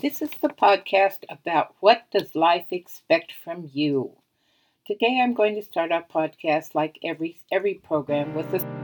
This is the podcast about what does life expect from you. Today I'm going to start our podcast like every every program with a